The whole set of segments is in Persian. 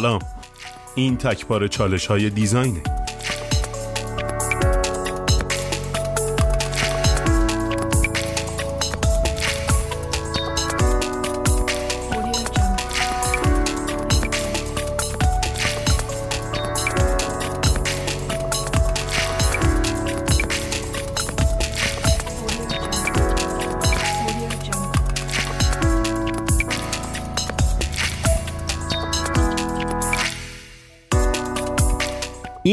سلام. این تکبار چالش های دیزاینه.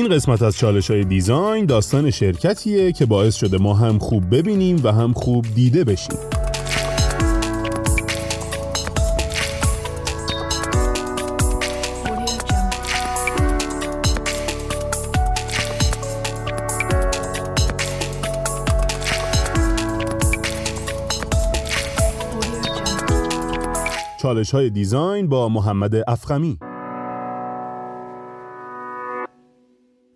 این قسمت از چالش های دیزاین داستان شرکتیه که باعث شده ما هم خوب ببینیم و هم خوب دیده بشیم. چالش های دیزاین با محمد افخمی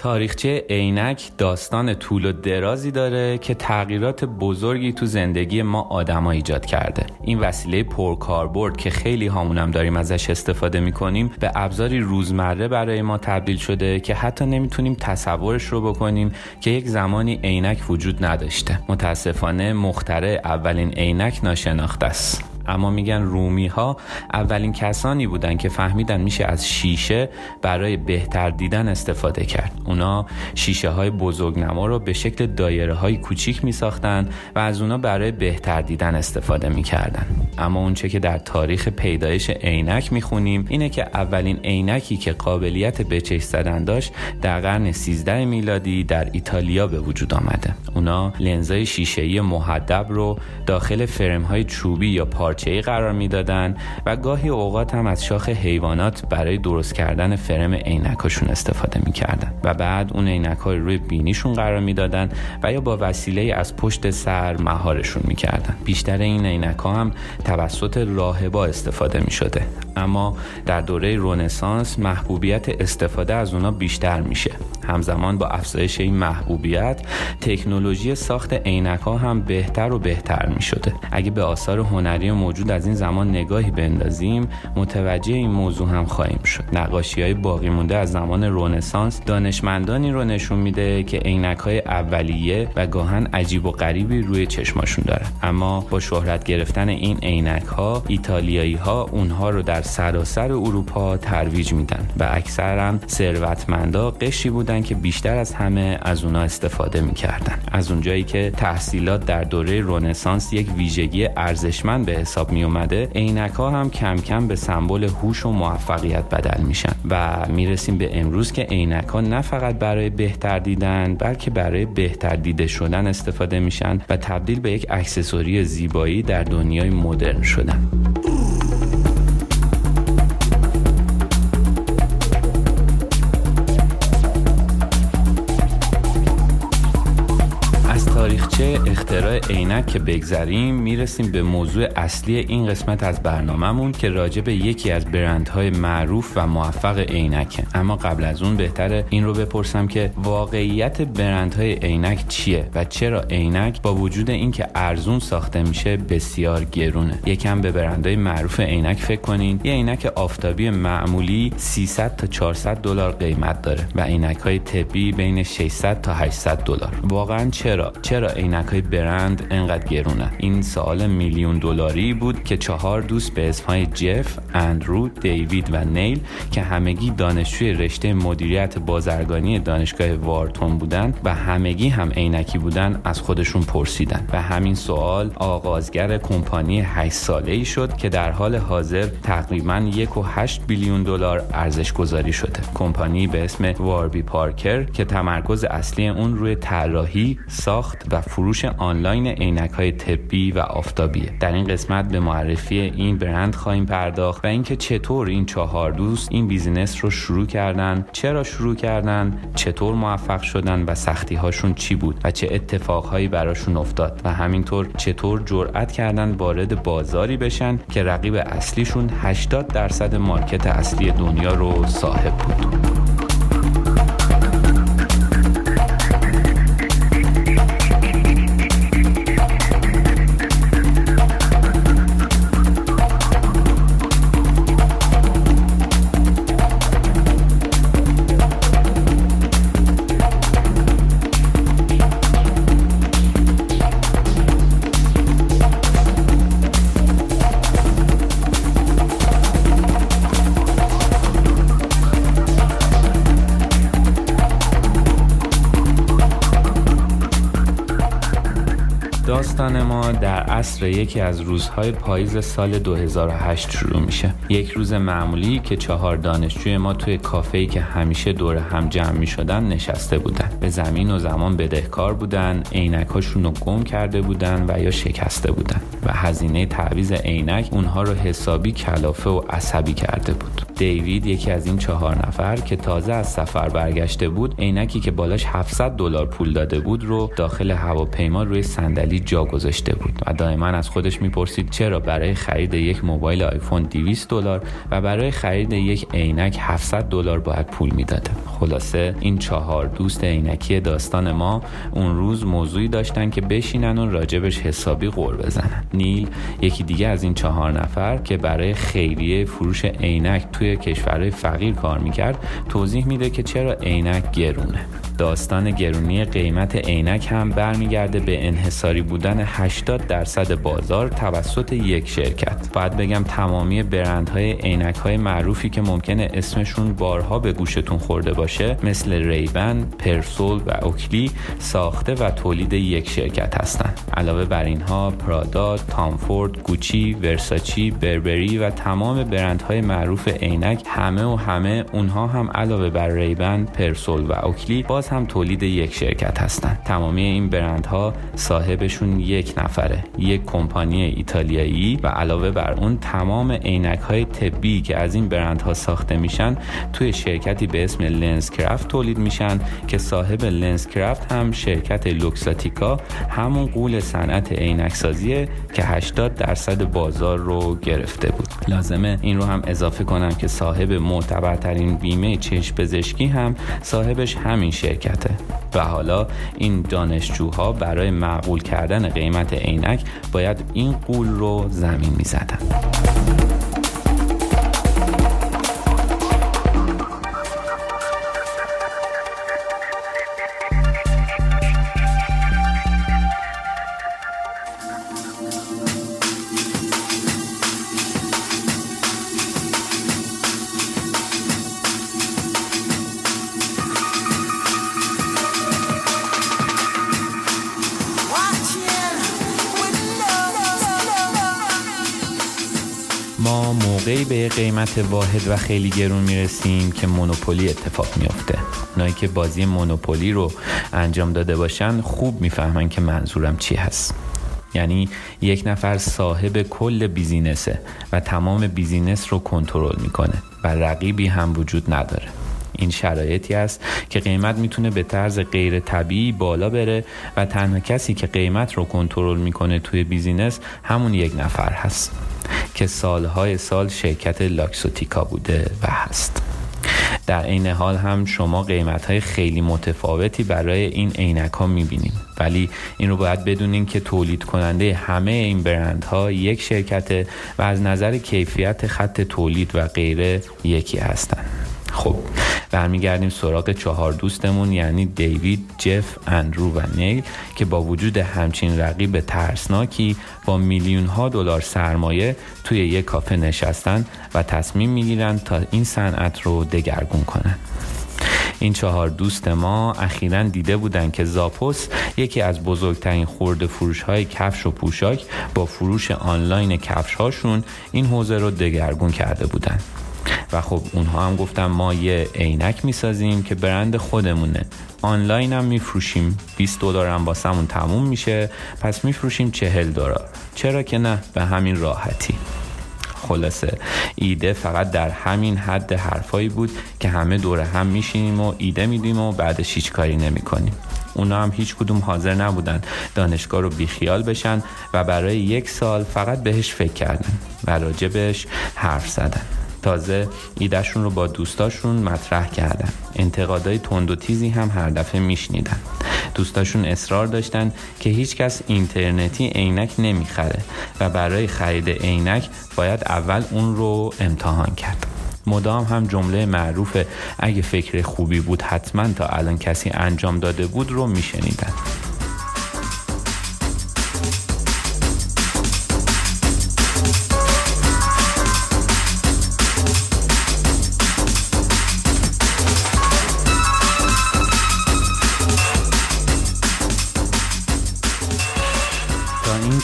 تاریخچه عینک داستان طول و درازی داره که تغییرات بزرگی تو زندگی ما آدما ایجاد کرده. این وسیله پرکاربرد که خیلی هامونم داریم ازش استفاده می‌کنیم به ابزاری روزمره برای ما تبدیل شده که حتی نمی‌تونیم تصورش رو بکنیم که یک زمانی عینک وجود نداشته. متاسفانه مخترع اولین عینک ناشناخته است. اما میگن رومی ها اولین کسانی بودن که فهمیدن میشه از شیشه برای بهتر دیدن استفاده کرد. اونا شیشه های بزرگنما رو به شکل دایره های کوچیک می ساختن و از اونا برای بهتر دیدن استفاده می‌کردن. اما اونچه که در تاریخ پیدایش عینک می‌خونیم اینه که اولین عینکی که قابلیت بچش زدن داشت در قرن 13 میلادی در ایتالیا به وجود آمده. اونا لنزای شیشه‌ای محدب رو داخل فرم های چوبی یا پارچه‌ای قرار می‌دادن و گاهی اوقات هم از شاخ حیوانات برای درست کردن فرم عینکاشون استفاده می‌کردن و بعد اون عینک های روی بینیشون قرار می‌دادن و یا با وسیله از پشت سر مهارشون می‌کردن. بیشتر این عینک هم توسط راهبا استفاده می‌شده. اما در دوره رونسانس محبوبیت استفاده از اونا بیشتر میشه. همزمان با افزایش این محبوبیت تکنولوژی ساخت عینک ها هم بهتر و بهتر می شده اگه به آثار هنری موجود از این زمان نگاهی بندازیم متوجه این موضوع هم خواهیم شد. نقاشی های باقی مونده از زمان رونسانس دانشمندانی رو نشون میده که عینک های اولیه و گاهن عجیب و غریبی روی چشماشون داره اما با شهرت گرفتن این عینک ها ایتالیایی ها اونها رو در سراسر اروپا ترویج میدن و اکثرا ثروتمندا قشری بودن که بیشتر از همه از اونا استفاده می‌کردن. از اونجایی که تحصیلات در دوره رونسانس یک ویژگی ارزشمند به حساب می اومده عینک ها هم کم کم به سمبل هوش و موفقیت بدل میشن و می‌رسیم به امروز که عینک نه فقط برای بهتر دیدن بلکه برای بهتر دیده شدن استفاده میشن و تبدیل به یک اکسسوری زیبایی در دنیای مدرن شدن. تاریخچه اختراع عینک که بگذریم می‌رسیم به موضوع اصلی این قسمت از برنامهمون که راجع به یکی از برندهای معروف و موفق عینکه. اما قبل از اون بهتره این رو بپرسم که واقعیت برندهای عینک چیه و چرا عینک با وجود اینکه ارزون ساخته میشه بسیار گرونه؟ یکم به برندهای معروف عینک فکر کنین. یه عینک آفتابی معمولی 300 تا 400 دلار قیمت داره و عینک های طبی بین 600 تا 800 دلار. واقعا چرا؟ چرا عینک های برند انقدر گرونه؟ این سوال میلیون دلاری بود که چهار دوست به اسمهای جف، اندرو، دیوید و نیل که همگی دانشجوی رشته مدیریت بازرگانی دانشگاه وارتون بودن و همگی هم عینکی بودن از خودشون پرسیدن. و همین سوال آغازگر کمپانی 8 ساله ای شد که در حال حاضر تقریبا یک و 8 بیلیون دلار ارزش گذاری شده. کمپانی به اسم واربی پارکر که تمرکز اصلی اون روی طراحی ساخت و فروش آنلاین عینک های طبی و آفتابیه. در این قسمت به معرفی این برند خواهیم پرداخت و اینکه چطور این چهار دوست این business رو شروع کردن چرا شروع کردن چطور موفق شدن و سختی هاشون چی بود و چه اتفاقهایی براشون افتاد و همینطور چطور جرأت کردن وارد بازاری بشن که رقیب اصلیشون 80 درصد market اصلی دنیا رو صاحب بود. داستان ما در عصر یکی از روزهای پاییز سال 2008 شروع میشه. یک روز معمولی که چهار دانشجوی ما توی کافه‌ای که همیشه دور هم جمع می شدن نشسته بودن. به زمین و زمان بدهکار بودن عینکاشون رو گم کرده بودن و یا شکسته بودن. و هزینه تعویز عینک اونها رو حسابی کلافه و عصبی کرده بود. دیوید یکی از این چهار نفر که تازه از سفر برگشته بود عینکی که بالاش 700 دلار پول داده بود رو داخل هواپیما روی صندلی جا گذاشته بود و دائما از خودش می‌پرسید چرا برای خرید یک موبایل آیفون 200 دلار و برای خرید یک عینک 700 دلار باید پول می‌داده؟ خلاصه این چهار دوست عینکی داستان ما اون روز موضوعی داشتن که بشینن و راجبش حسابی غور بزنن. نیل یکی دیگه از این چهار نفر که برای خیریه فروش عینک توی کشورهای فقیر کار می‌کرد توضیح میده که چرا عینک گرونه. داستان گرونی قیمت عینک هم برمیگرده به انحصاری بودن 80 درصد بازار توسط یک شرکت باید بگم تمامی برندهای عینک های معروفی که ممکنه اسمشون بارها به گوشتون خورده باشه مثل ریبن، پرسول و اوکلی ساخته و تولید یک شرکت هستند. علاوه بر اینها پرادا، تامفورد، گوچی، ورساچی، بربری و تمام برندهای معروف عینک همه و همه اونها هم علاوه بر ریبن، پرسول و اوکلی باز هم تولید یک شرکت هستند. تمامی این برندها صاحبشون یک نفره، یک کمپانی ایتالیایی و علاوه بر اون تمام عینک های طبی که از این برندها ساخته میشن توی شرکتی به اسم لنز کرافت تولید میشن که صاحب لنز کرافت هم شرکت لوکساتیکا همون قول صنعت عینک سازیه که 80 درصد بازار رو گرفته بود. لازمه این رو هم اضافه کنم که صاحب معتبرترین بیمه چشم پزشکی هم صاحبش همین شرکته. و حالا این دانشجوها برای معقول کردن قیمت عینک باید این قول رو زمین می‌زدن. موقعی به قیمت واحد و خیلی گرون می‌رسیم که monopoly اتفاق میافته. اونایی که بازی Monopoly رو انجام داده باشن خوب می‌فهمن که منظورم چی هست. یعنی یک نفر صاحب کل business ه و تمام business رو کنترل می‌کنه و رقیبی هم وجود نداره. این شرایطی است که قیمت می‌تونه به طرز غیر طبیعی بالا بره و تنها کسی که قیمت رو کنترل می‌کنه توی business همون یک نفر هست. که سالهای سال شرکت لاکسوتیکا بوده و هست. در عین حال هم شما قیمت های خیلی متفاوتی برای این عینک ها می‌بینیم ولی این رو باید بدونین که تولید کننده همه این برند ها یک شرکت و از نظر کیفیت خط تولید و غیره یکی هستند خب برمیگردیم سراغ چهار دوستمون یعنی دیوید، جف، اندرو و نیل که با وجود همچین رقیب ترسناکی با میلیون ها دلار سرمایه توی یک کافه نشستن و تصمیم می‌گیرن تا این صنعت رو دگرگون کنن این چهار دوست ما اخیرا دیده بودند که زاپوس یکی از بزرگترین خورده فروش های کفش و پوشاک با فروش آنلاین کفش هاشون این حوزه رو دگرگون کرده بودند. و خب اونها هم گفتن ما یه عینک می‌سازیم که برند خودمونه. آنلاین هم میفروشیم. 20 دلار هم واسمون تموم میشه. پس میفروشیم 40 دلار. چرا که نه؟ به همین راحتی. خلاصه ایده فقط در همین حد حرفایی بود که همه دور هم میشینیم و ایده میدیم و بعدش هیچ کاری نمی کنیم اونا هم هیچ کدوم حاضر نبودن دانشگاه رو بیخیال بشن و برای یک سال فقط بهش فکر کردن و راجبش حرف زدن. تازه ایدهشون رو با دوستاشون مطرح کردن. انتقادای تند و تیزی هم هر دفعه میشنیدن. دوستاشون اصرار داشتن که هیچکس اینترنتی عینک نمی‌خره و برای خرید عینک باید اول اون رو امتحان کرد. مدام هم جمله معروف اگه فکر خوبی بود حتما تا الان کسی انجام داده بود رو میشنیدن.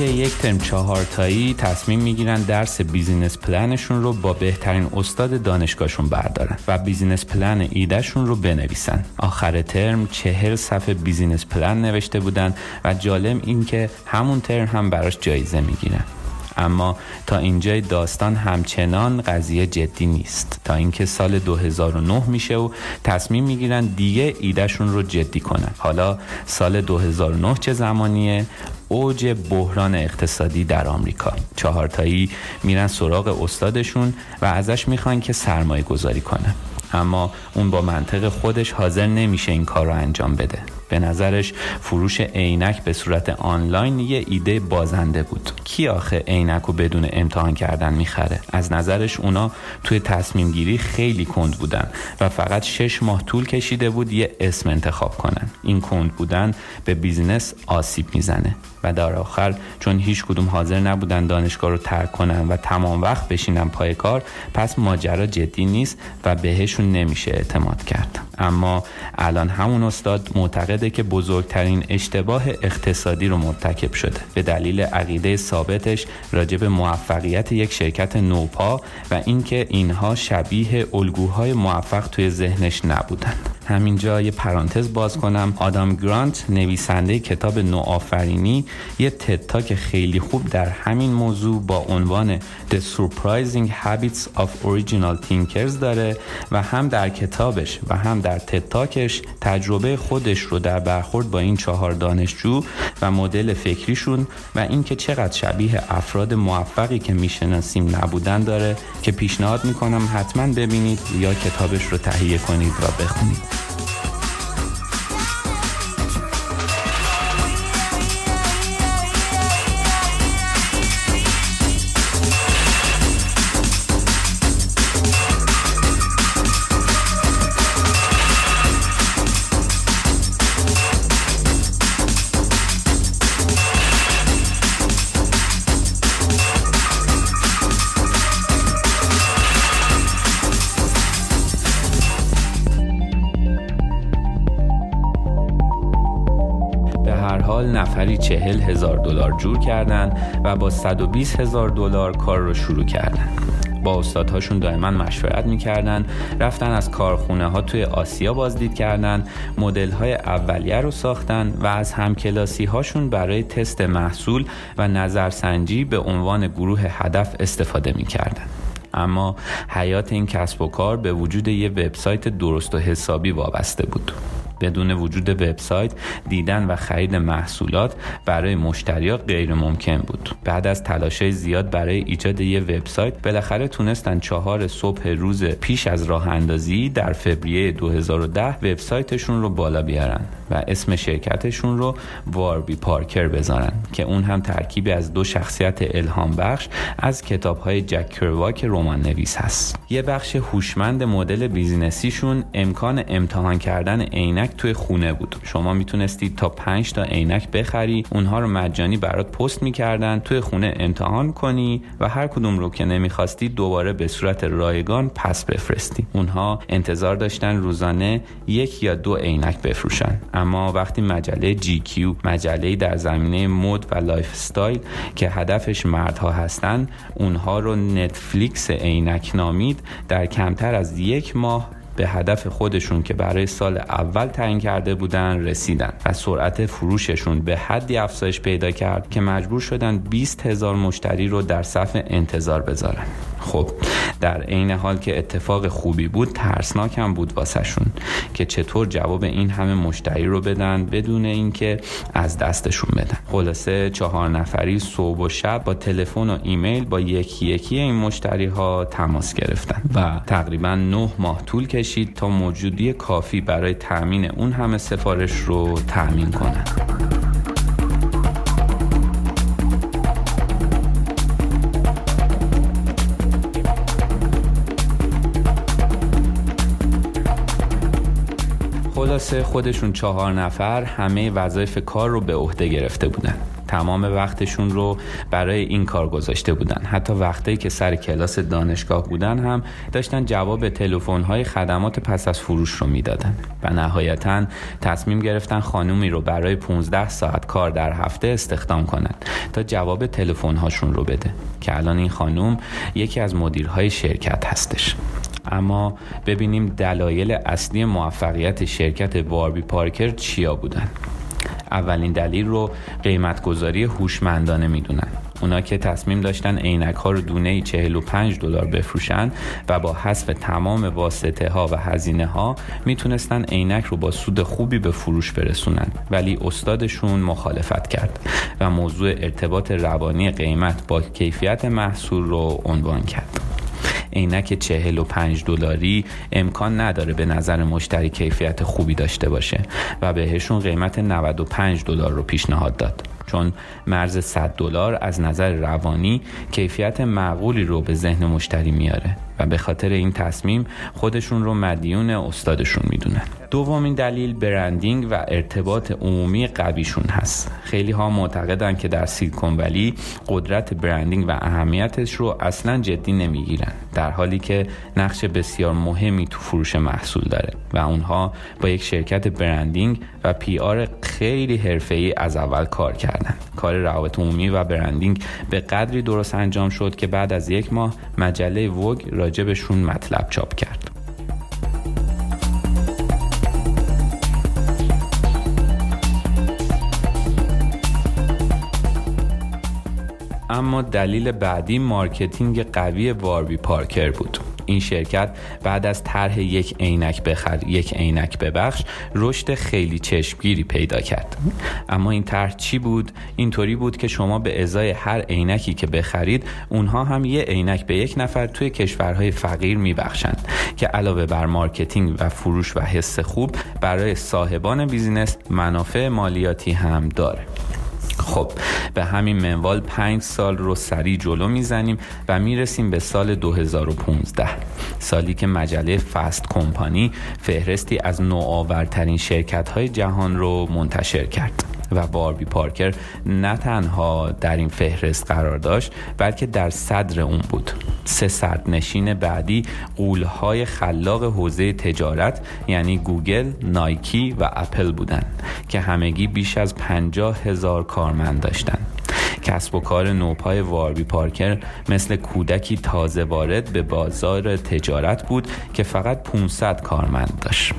اینکه یک ترم چهار تایی تصمیم می‌گیرن درس business plan شون رو با بهترین استاد دانشگاهشون بردارن و business plan ایدهشون رو بنویسن. آخر ترم چهل صفحه business plan نوشته بودن و جالب اینکه همون ترم هم براش جایزه می‌گیرن. اما تا اینجای داستان همچنان قضیه جدی نیست. تا اینکه سال 2009 میشه و تصمیم می‌گیرن دیگه ایدهشون رو جدی کنن. حالا سال 2009 چه زمانیه؟ اوج بحران اقتصادی در آمریکا. چهارتایی میرن سراغ استادشون و ازش می‌خوان که سرمایه گذاری کنه اما اون با منطق خودش حاضر نمیشه این کار رو انجام بده. به نظرش فروش عینک به صورت آنلاین یه ایده بازنده بود. کی آخه عینک رو بدون امتحان کردن می‌خره؟ از نظرش اونا توی تصمیم گیری خیلی کند بودن و فقط شش ماه طول کشیده بود یه اسم انتخاب کنن. این کند بودن به بیزینس آسیب می‌زنه و در آخر چون هیچ کدوم حاضر نبودن دانشگاه رو ترک کنن و تمام وقت بشینن پای کار پس ماجرا جدی نیست و بهشون نمیشه اعتماد کرد. اما الان همون استاد معتقده که بزرگترین اشتباه اقتصادی رو مرتکب شده. به دلیل عقیده ثابتش راجع به موفقیت یک شرکت نوپا و اینکه اینها شبیه الگوهای موفق توی ذهنش نبودند. همینجا یه پرانتز باز کنم. آدام گرانت نویسنده کتاب نوآفرینی یه تتاک خیلی خوب در همین موضوع با عنوان The Surprising Habits of Original Thinkers داره و هم در کتابش و هم در تتاکش تجربه خودش رو در برخورد با این چهار دانشجو و مدل فکریشون و اینکه چقدر شبیه افراد موفقی که می‌شناسیم نبودن داره که پیشنهاد می‌کنم حتما ببینید یا کتابش رو تهیه کنید و بخونید. نفری چهل هزار دلار جور کردن و با 120 هزار دلار کار رو شروع کردن. با استادهاشون دائما مشورت می‌کردن رفتن از کارخونه ها توی آسیا بازدید کردن مدل های اولیه رو ساختن و از همکلاسی هاشون برای تست محصول و نظرسنجی به عنوان گروه هدف استفاده می‌کردن. اما حیات این کسب و کار به وجود یه وبسایت درست و حسابی وابسته بود. بدون وجود وبسایت دیدن و خرید محصولات برای مشتریا غیر ممکن بود. بعد از تلاش زیاد برای ایجاد یه وبسایت بالاخره تونستن چهار صبح روز پیش از راه اندازی در فوریه 2010 وبسایتشون رو بالا بیارن و اسم شرکتشون رو واربی پارکر بذارن که اون هم ترکیبی از دو شخصیت الهام بخش از کتاب های جک کرواک رمان نویس هست. یه بخش هوشمند مدل بیزینسیشون امکان امتحان کردن عینک توی خونه بود. شما می‌تونستید تا 5 تا عینک بخری اونها رو مجانی برات پست می‌کردن توی خونه امتحان کنی و هر کدوم رو که نمی‌خواستی دوباره به صورت رایگان پس بفرستی. اونها انتظار داشتن روزانه یک یا دو عینک بفروشن. اما وقتی مجله GQ مجله در زمینه مد و lifestyle که هدفش مردها هستند اونها رو نتفلیکس عینک نامید در کمتر از یک ماه به هدف خودشون که برای سال اول تعیین کرده بودن رسیدن و سرعت فروششون به حدی افزایش پیدا کرد که مجبور شدن 20 هزار مشتری رو در صف انتظار بذارن. خب در عین حال که اتفاق خوبی بود ترسناک هم بود واسهشون که چطور جواب این همه مشتری رو بدن بدون اینکه از دستشون بدن. خلاصه چهار نفری صبح و شب با تلفن و ایمیل با یکی یکی این مشتری ها تماس گرفتن و تقریبا نه ماه طول کشید تا موجودی کافی برای تأمین اون همه سفارش رو تأمین کنن. خلاصه خودشون چهار نفر همه وظایف کار رو به عهده گرفته بودن. تمام وقتشون رو برای این کار گذاشته بودن. حتی وقتی که سر کلاس دانشگاه بودن هم داشتن جواب تلفن های خدمات پس از فروش رو می‌دادن و نهایتا تصمیم گرفتن خانومی رو برای 15 ساعت کار در هفته استخدام کنند تا جواب تلفن هاشون رو بده. که الان این خانوم یکی از مدیرهای شرکت هستش. اما ببینیم دلایل اصلی موفقیت شرکت واربی پارکر چیا بودن. اولین دلیل رو قیمت گذاری هوشمندانه می‌دونن. اونا که تصمیم داشتن عینک ها رو دونه 45 دلار بفروشن و با حذف تمام واسطه ها و هزینه ها می‌تونستن عینک رو با سود خوبی به فروش برسونن. ولی استادشون مخالفت کرد و موضوع ارتباط روانی قیمت با کیفیت محصول رو عنوان کرد. عینک 45 دلاری امکان نداره به نظر مشتری کیفیت خوبی داشته باشه و بهشون قیمت 95 دلار رو پیشنهاد داد. چون مرز 100 دلار از نظر روانی کیفیت معقولی رو به ذهن مشتری میاره. و به خاطر این تصمیم خودشون رو مدیون استادشون می‌دونن. دومین دلیل برندینگ و ارتباط عمومی قویشون هست. خیلی ها معتقدن که در سیلیکون ولی قدرت برندینگ و اهمیتش رو اصلا جدی نمی‌گیرن در حالی که نقش بسیار مهمی تو فروش محصول داره و اونها با یک شرکت برندینگ و پی آر خیلی حرفه‌ای از اول کار کردن. کار روابط عمومی و برندینگ به قدری درست انجام شد که بعد از یک ماه مجله وگ راجبشون مطلب چاپ کرد. اما دلیل بعدی marketing قوی Warby Parker بود. این شرکت بعد از طرح یک عینک بخر یک عینک ببخش رشد خیلی چشمگیری پیدا کرد. اما این طرح چی بود؟ اینطوری بود که شما به ازای هر عینکی که بخرید اونها هم یه عینک به یک نفر توی کشورهای فقیر میبخشند که علاوه بر marketing و فروش و حس خوب برای صاحبان business منافع مالیاتی هم داره. خب به همین منوال پنج سال رو سریع جلو می‌زنیم و می‌رسیم به سال 2015 سالی که مجله فست کمپانی فهرستی از نوآورترین شرکت های جهان رو منتشر کرد. و باربی پارکر نه تنها در این فهرست قرار داشت بلکه در صدر اون بود. سه سردنشین بعدی قولهای خلاق حوزه تجارت یعنی گوگل، نایکی و اپل بودند که همگی بیش از پنجاه هزار کارمند داشتند کسب و کار نوپای واربی پارکر مثل کودکی تازه وارد به بازار تجارت بود که فقط 500 کارمند داشت.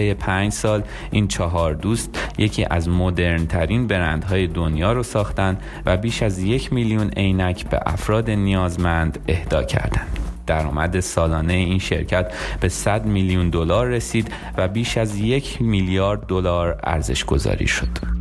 طی پنج سال این چهار دوست یکی از مدرن ترین برندهای دنیا رو ساختن و بیش از یک میلیون عینک به افراد نیازمند اهدا کردند. درآمد سالانه این شرکت به 100 میلیون دلار رسید و بیش از یک میلیارد دلار ارزش گذاری شد.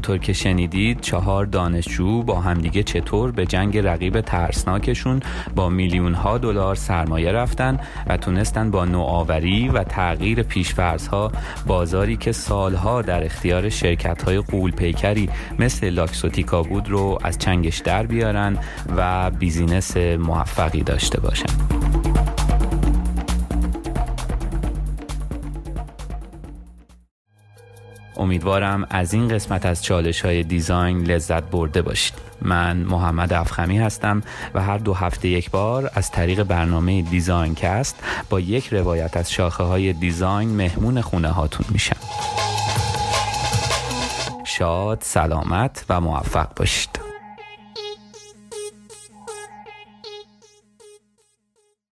همونطور که شنیدید چهار دانشجو با همدیگه چطور به جنگ رقیب ترسناکشون با میلیون ها دلار سرمایه رفتن و تونستن با نوآوری و تغییر پیشفرزها بازاری که سالها در اختیار شرکت های غول پیکری مثل Luxottica بود رو از چنگش در بیارن و business موفقی داشته باشن. امیدوارم از این قسمت از چالش های design لذت برده باشید. من محمد افخمی هستم و هر دو هفته یک بار از طریق برنامه DesignCast با یک روایت از شاخه های design مهمون خونه هاتون میشم. شاد سلامت و موفق باشید.